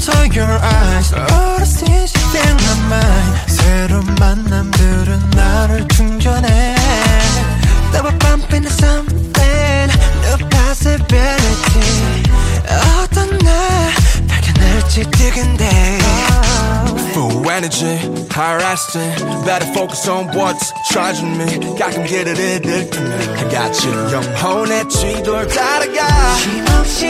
look into your eyes All the things you think my mind 새로운 만남들은 나를 충전해 Double bump into something New possibility 어떤 날 발견할지 뜨근데 Full energy, higher estimate Better focus on what's charging me 가끔 길을 잃을 때면 I got you 영혼의 쥐돌 따라가 힘없이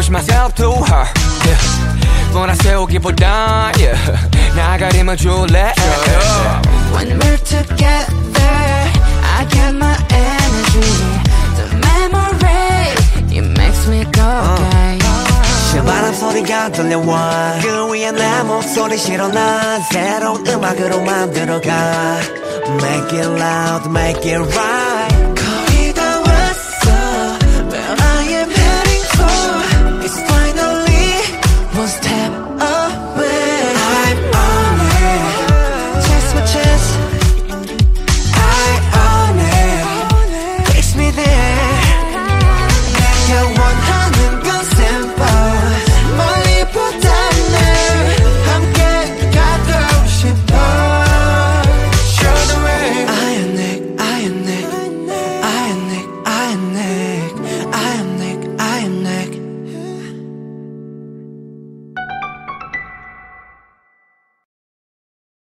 push myself too hard yeah. 몰아세우기보다 yeah. 나가림을 줄래 When we're together, I get my energy. The memory, it makes me go gay. 실바람 소리가 들려와 그 위에 내 목소리 실어 난 새로운 음악으로 만들어가 Make it loud, make it right uh